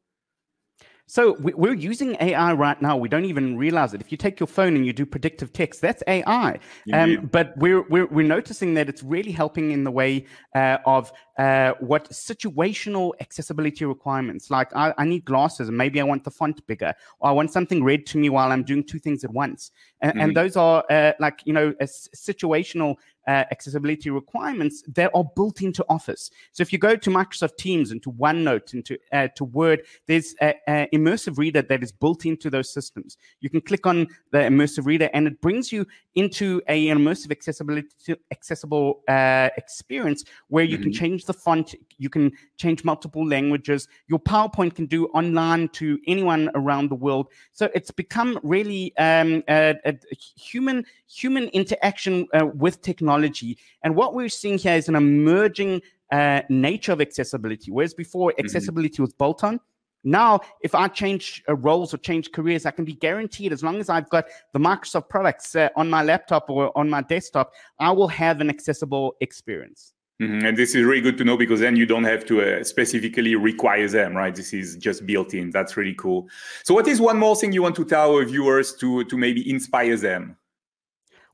So we're using AI right now. We don't even realize it. If you take your phone and you do predictive text, that's AI. Um, but we're, we're, we're noticing that it's really helping in the way uh, of uh, what situational accessibility requirements. Like I, I, need glasses, and maybe I want the font bigger, or I want something read to me while I'm doing two things at once. And, mm-hmm. and those are uh, like you know situational uh, accessibility requirements that are built into Office. So if you go to Microsoft Teams and to OneNote and to uh, to Word, there's an immersive reader that is built into those systems. You can click on the immersive reader, and it brings you into a, an immersive accessibility accessible uh, experience where you mm-hmm. can change the font, you can change multiple languages. Your PowerPoint can do online to anyone around the world. So it's become really um, a, a, human human interaction uh, with technology. And what we're seeing here is an emerging uh, nature of accessibility. Whereas before, mm-hmm. accessibility mm-hmm. was bolt on. Now, if I change uh, roles or change careers, I can be guaranteed as long as I've got the Microsoft products uh, on my laptop or on my desktop, I will have an accessible experience. Mm-hmm. And this is really good to know because then you don't have to uh, specifically require them, right? This is just built in. That's really cool. So, what is one more thing you want to tell our viewers to to maybe inspire them?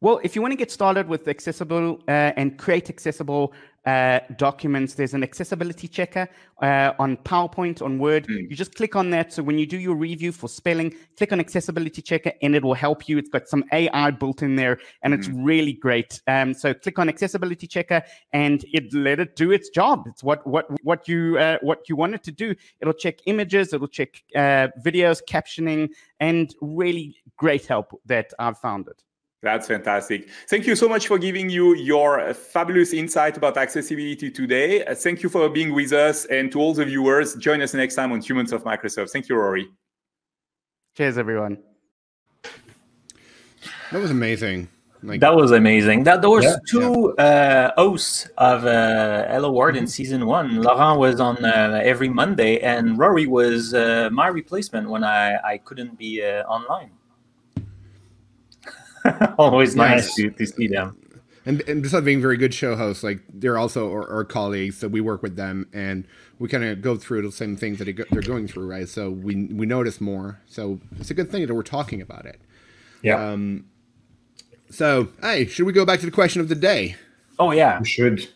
Well, if you want to get started with accessible uh, and create accessible uh, documents, there's an accessibility checker uh, on PowerPoint, on Word. Mm. You just click on that. So when you do your review for spelling, click on accessibility checker and it will help you. It's got some AI built in there and it's hmm. really great. Um, so click on accessibility checker and it let it do its job. It's what what what you uh, what you want it to do. It'll check images, it'll check uh, videos, captioning, and really great help that I've found it. That's fantastic. Thank you so much for giving you your fabulous insight about accessibility today. Uh, thank you for being with us and to all the viewers. Join us next time on Humans of Microsoft. Thank you, Rory. Cheers, everyone. That was amazing. Like, that was amazing. That there was yeah, two yeah. Uh, hosts of uh, Hello World in season one. Laurent was on uh, every Monday, and Rory was uh, my replacement when I, I couldn't be uh, online. Always nice, nice to, to, see them. And, and besides being very good show hosts, like they're also our, our colleagues, so we work with them and we kind of go through the same things that they're going through, right? So we we notice more. So it's a good thing that we're talking about it. Yeah. Um, so hey, should we go back to the question of the day? Oh yeah, we should.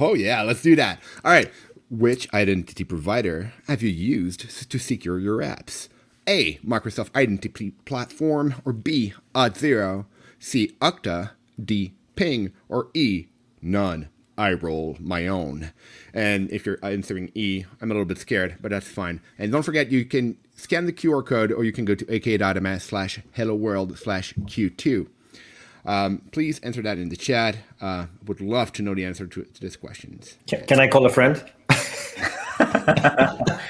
Oh yeah, let's do that. All right. Which identity provider have you used to secure your apps? A. Microsoft Identity Platform, or B. Auth0, C. Okta, D. Ping, or E. None. I roll my own. And if you're answering E, I'm a little bit scared, but that's fine. And don't forget, you can scan the QR code or you can go to aka.ms slash hello world slash Q2. Um, please enter that in the chat. Uh, would love to know the answer to, to this question. Can, can I call a friend?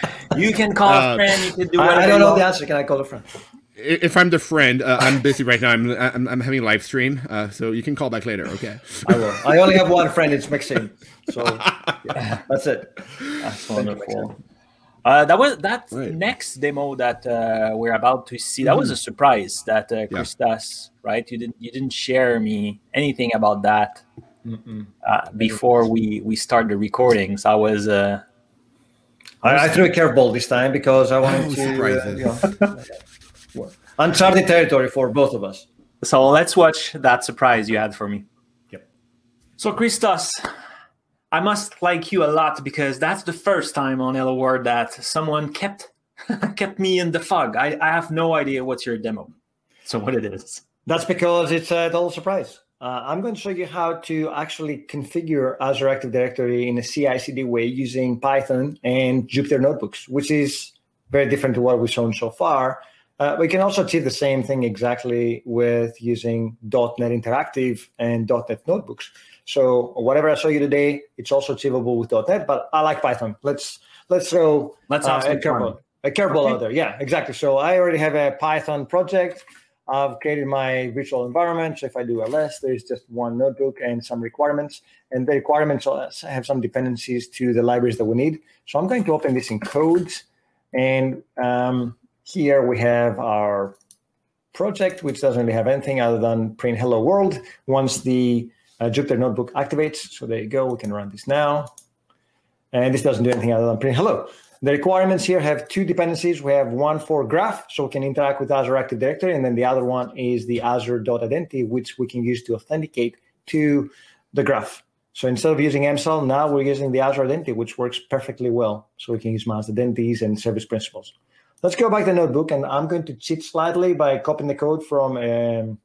You can call uh, a friend. You can do whatever. I, I don't know the answer. Can I call a friend? If I'm the friend, uh, I'm busy right now. I'm I'm, I'm having a live stream, uh, so you can call back later. Okay. I will. I only have one friend. It's Maxime. So yeah, that's it. That's wonderful. Uh, that was that right. next demo that uh, we're about to see. That mm. was a surprise. That uh, Christos, yeah. right? You didn't you didn't share me anything about that uh, before we we start the recording. So I was uh, I, I, threw a curveball this time because I wanted to, uh, you know, uncharted territory for both of us. So let's watch that surprise you had for me. Yep. So Christos, I must like you a lot because that's the first time on Hello World that someone kept kept me in the fog. I, I have no idea what's your demo. So what it is. That's because it's a total surprise. Uh, I'm going to show you how to actually configure Azure Active Directory in a CI/CD way using Python and Jupyter Notebooks, which is very different to what we've shown so far. Uh, we can also achieve the same thing exactly with using .NET Interactive and .NET Notebooks. So whatever I show you today, it's also achievable with .NET. But I like Python. Let's let's throw let's uh, a curveball a curveball okay. out there. Yeah, exactly. So I already have a Python project. I've created my virtual environment. So if I do ls, there's just one notebook and some requirements. And the requirements have some dependencies to the libraries that we need. So I'm going to open this in codes. And um, here we have our project, which doesn't really have anything other than print hello world once the uh, Jupyter Notebook activates. So there you go. We can run this now. And this doesn't do anything other than print hello. The requirements here have two dependencies. We have one for graph, so we can interact with Azure Active Directory, and then the other one is the Azure.identity, which we can use to authenticate to the graph. So instead of using MSAL, now we're using the Azure Identity, which works perfectly well. So we can use mass identities and service principals. Let's go back to the notebook, and I'm going to cheat slightly by copying the code from um,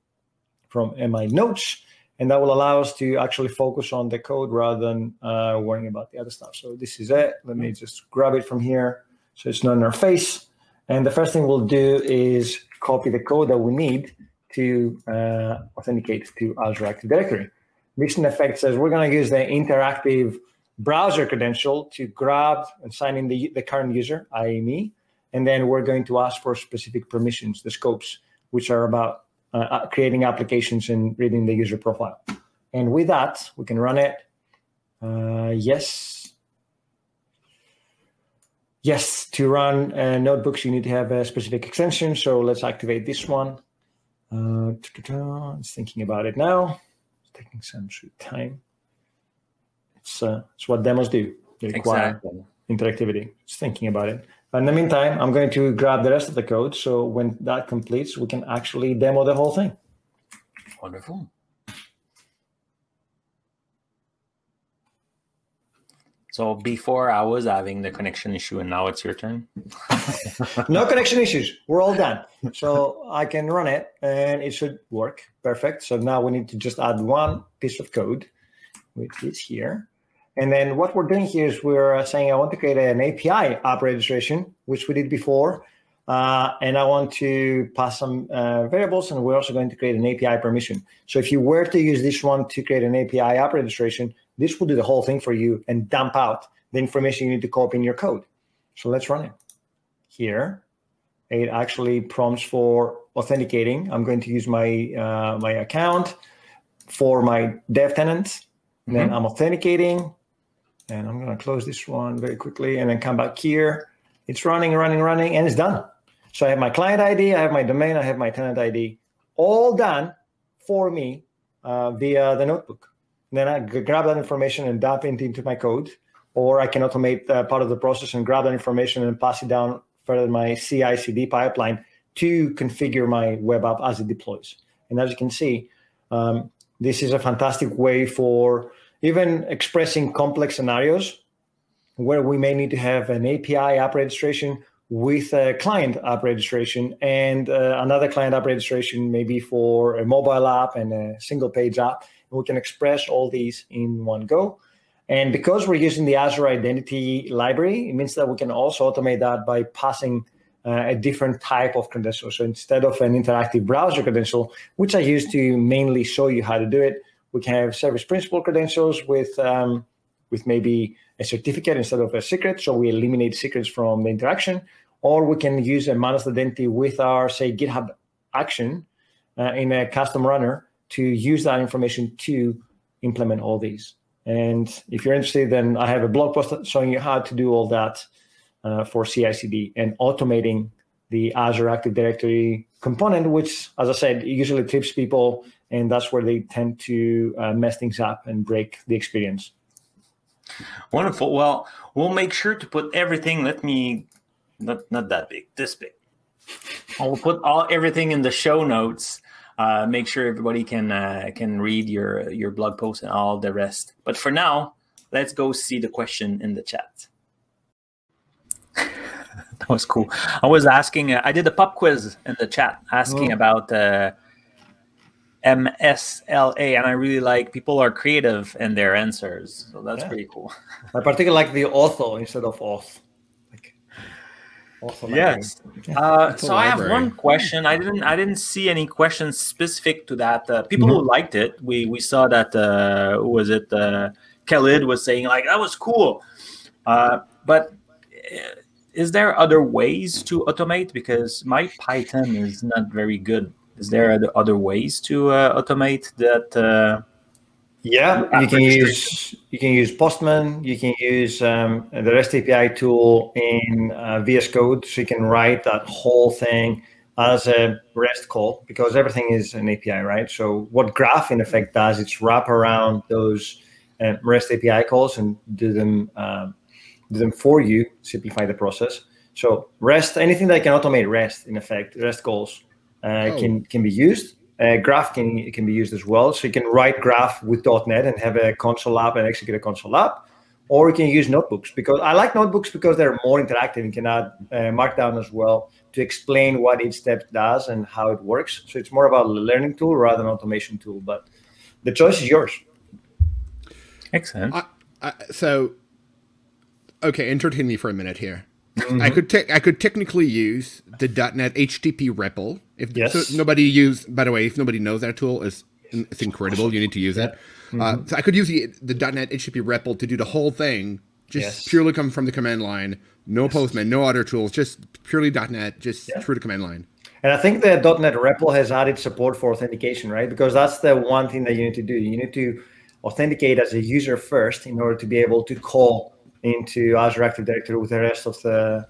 from my notes and that will allow us to actually focus on the code rather than uh, worrying about the other stuff. So this is it. Let me just grab it from here so it's not in our face. And the first thing we'll do is copy the code that we need to uh, authenticate to Azure Active Directory. This in effect says we're going to use the interactive browser credential to grab and sign in the, the current user, i.e. me, and then we're going to ask for specific permissions, the scopes, which are about uh, uh, creating applications and reading the user profile. And with that, we can run it. Uh, yes. Yes, to run uh, notebooks, you need to have a specific extension. So let's activate this one. Uh, it's thinking about it now. It's taking some sweet time. It's, uh, it's what demos do. They require exactly. interactivity. It's thinking about it. In the meantime, I'm going to grab the rest of the code. So when that completes, we can actually demo the whole thing. Wonderful. So before I was having the connection issue and now it's your turn. no connection issues. We're all done. So I can run it and it should work. Perfect. So now we need to just add one piece of code, which is here. And then what we're doing here is we're uh, saying I want to create an API app registration, which we did before. Uh, and I want to pass some uh, variables, and we're also going to create an API permission. So if you were to use this one to create an API app registration, this will do the whole thing for you and dump out the information you need to copy in your code. So let's run it. Here, it actually prompts for authenticating. I'm going to use my uh, my account for my dev tenant. Mm-hmm. Then I'm authenticating. And I'm going to close this one very quickly and then come back here. It's running, running, running, and it's done. So I have my client ID, I have my domain, I have my tenant ID, all done for me uh, via the notebook. And then I grab that information and dump it into my code, or I can automate uh, part of the process and grab that information and pass it down further my CI/CD pipeline to configure my web app as it deploys. And as you can see, um, this is a fantastic way for even expressing complex scenarios where we may need to have an API app registration with a client app registration and uh, another client app registration maybe for a mobile app and a single page app. We can express all these in one go. And because we're using the Azure Identity Library, it means that we can also automate that by passing uh, a different type of credential. So instead of an interactive browser credential, which I use to mainly show you how to do it, we can have service principal credentials with um, with maybe a certificate instead of a secret, so we eliminate secrets from the interaction. Or we can use a managed identity with our say GitHub action uh, in a custom runner to use that information to implement all these. And if you're interested, then I have a blog post showing you how to do all that uh, for CI/CD and automating the Azure Active Directory component, which, as I said, usually trips people and that's where they tend to uh, mess things up and break the experience. Wonderful. Well, we'll make sure to put everything. Let me not not that big, this big. I'll put all everything in the show notes. Uh, make sure everybody can uh, can read your your blog post and all the rest. But for now, let's go see the question in the chat. that was cool. I was asking. Uh, I did a pop quiz in the chat asking oh. about uh, MSLA, and I really like people are creative in their answers, so that's yeah. pretty cool. I particularly like the author instead of auth. Like, yes. Uh, so I have one question. I didn't I didn't see any questions specific to that. Uh, people mm-hmm. who liked it, we we saw that. Uh, was it? Uh, Khalid was saying like that was cool, uh, but is there other ways to automate because my python is not very good Is there other- other ways to uh, automate that? Uh, Yeah, you can use you can use Postman. You can use um, the REST API tool in uh, VS Code, so you can write that whole thing as a REST call because everything is an API, right? So what Graph in effect does, it's wrap around those uh, REST API calls and do them um, do them for you, simplify the process. So REST, anything that can automate REST in effect, REST calls Oh. can can be used. Uh, graph can can be used as well. So you can write Graph with .NET and have a console app and execute a console app, or you can use notebooks because I like notebooks because they're more interactive and can add uh, Markdown as well to explain what each step does and how it works. So it's more about a learning tool rather than automation tool. But the choice is yours. excellent. I, I, so, okay, entertain me for a minute here. I could te- I could technically use the .NET HTTP REPL. If Yes. so nobody use, by the way, if nobody knows that tool, it's it's incredible. You need to use it. Uh, so I could use the the .NET HTTP REPL to do the whole thing, just Yes. purely come from the command line. No Postman, no other tools, just purely .NET, just Yeah. through the command line. And I think the .NET REPL has added support for authentication, right? Because that's the one thing that you need to do. You need to authenticate as a user first in order to be able to call into Azure Active Directory with the rest of the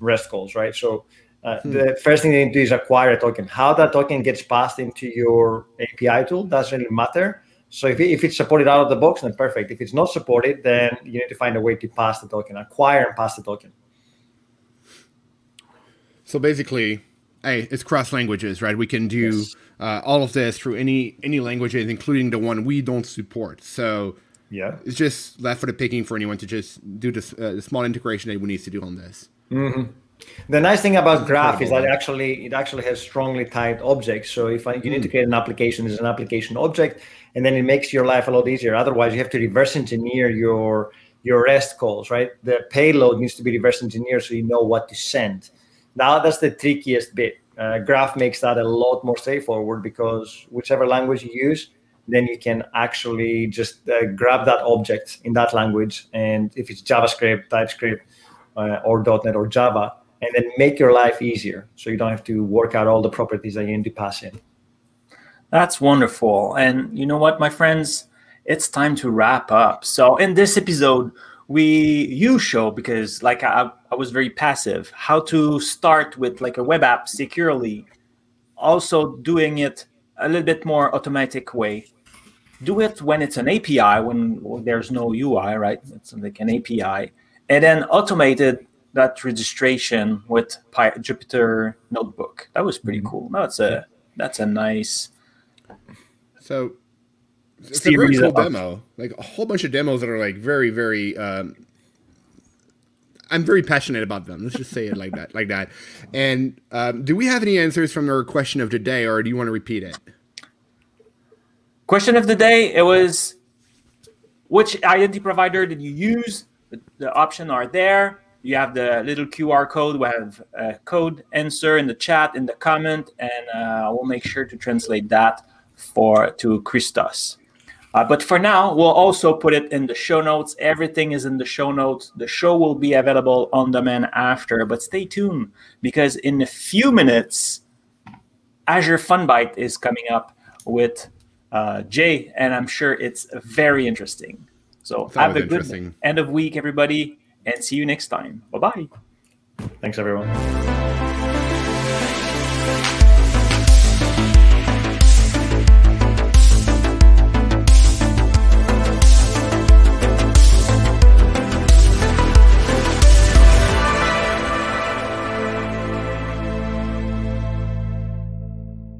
REST calls, right? So uh, the first thing you need to do is acquire a token. How that token gets passed into your API tool doesn't really matter. So if, if it's supported out of the box, then perfect. If it's not supported, then you need to find a way to pass the token, acquire and pass the token. So basically, hey, it's cross languages, right? We can do Yes. uh, all of this through any any languages, including the one we don't support. So Yeah. it's just left for the picking for anyone to just do this uh, small integration that we need to do on this. The nice thing about Graph is that actually it actually has strongly tied objects. So if I, you need to create an application, there's an application object, and then it makes your life a lot easier. Otherwise, you have to reverse engineer your your REST calls, right? The payload needs to be reverse engineered so you know what to send. Now that's the trickiest bit. Uh, Graph makes that a lot more straightforward because whichever language you use, then you can actually just uh, grab that object in that language, and if it's JavaScript, TypeScript, uh, or .NET or Java, and then make your life easier, so you don't have to work out all the properties that you need to pass in. That's wonderful. And you know what, my friends? It's time to wrap up. So, in this episode, we you show because like I, I was very passive how to start with like a web app securely also doing it a little bit more automatic way do it when it's an api when, when there's no ui right it's like an api and then automated that registration with Py- jupyter notebook that was pretty cool that's a that's a nice So it's Steve a very cool demo. Like a whole bunch of demos that are like very, very. Um, I'm very passionate about them. Let's just say it like that, like that. And um, do we have any answers from our question of today, or do you want to repeat it? Question of the day: It was which identity provider did you use? The, option are there. You have the little QR code. We have a code answer in the chat in the comment, and uh, we'll make sure to translate that for to Christos. Uh, but for now, we'll also put it in the show notes. Everything is in the show notes. The show will be available on demand after. But stay tuned because in a few minutes, Azure FunBytes is coming up with uh, Jay, and I'm sure it's very interesting. So It's have a good end of week, everybody, and see you next time. Bye bye. Thanks, everyone.